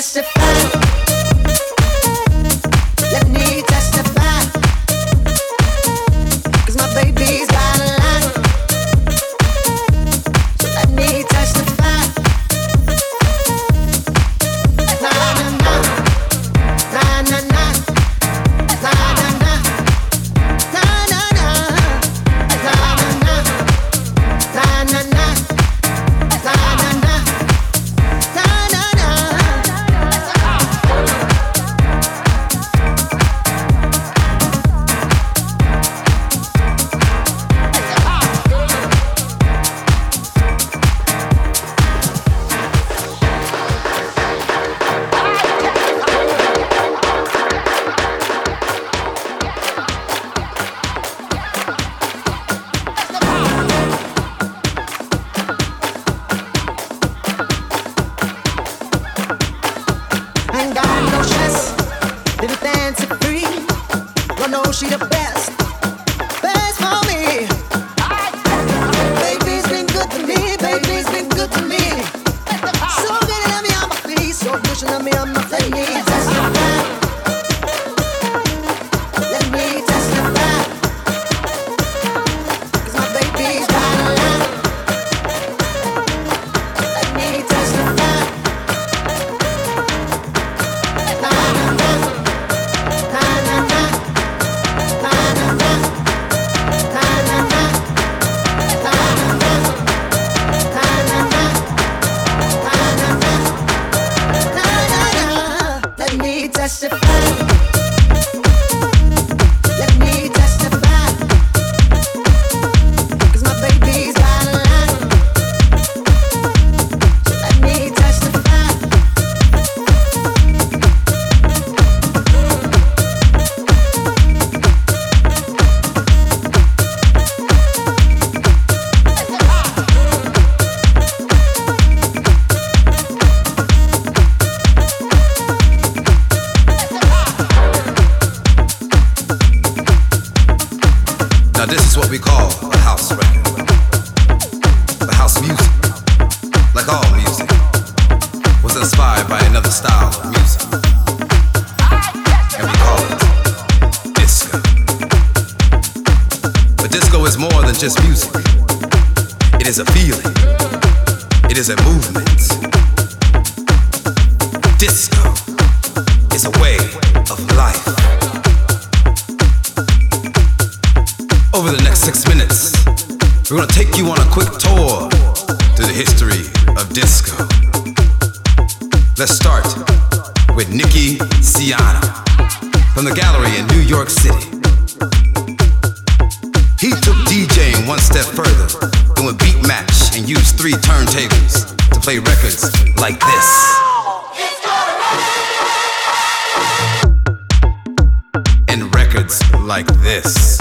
touch like this.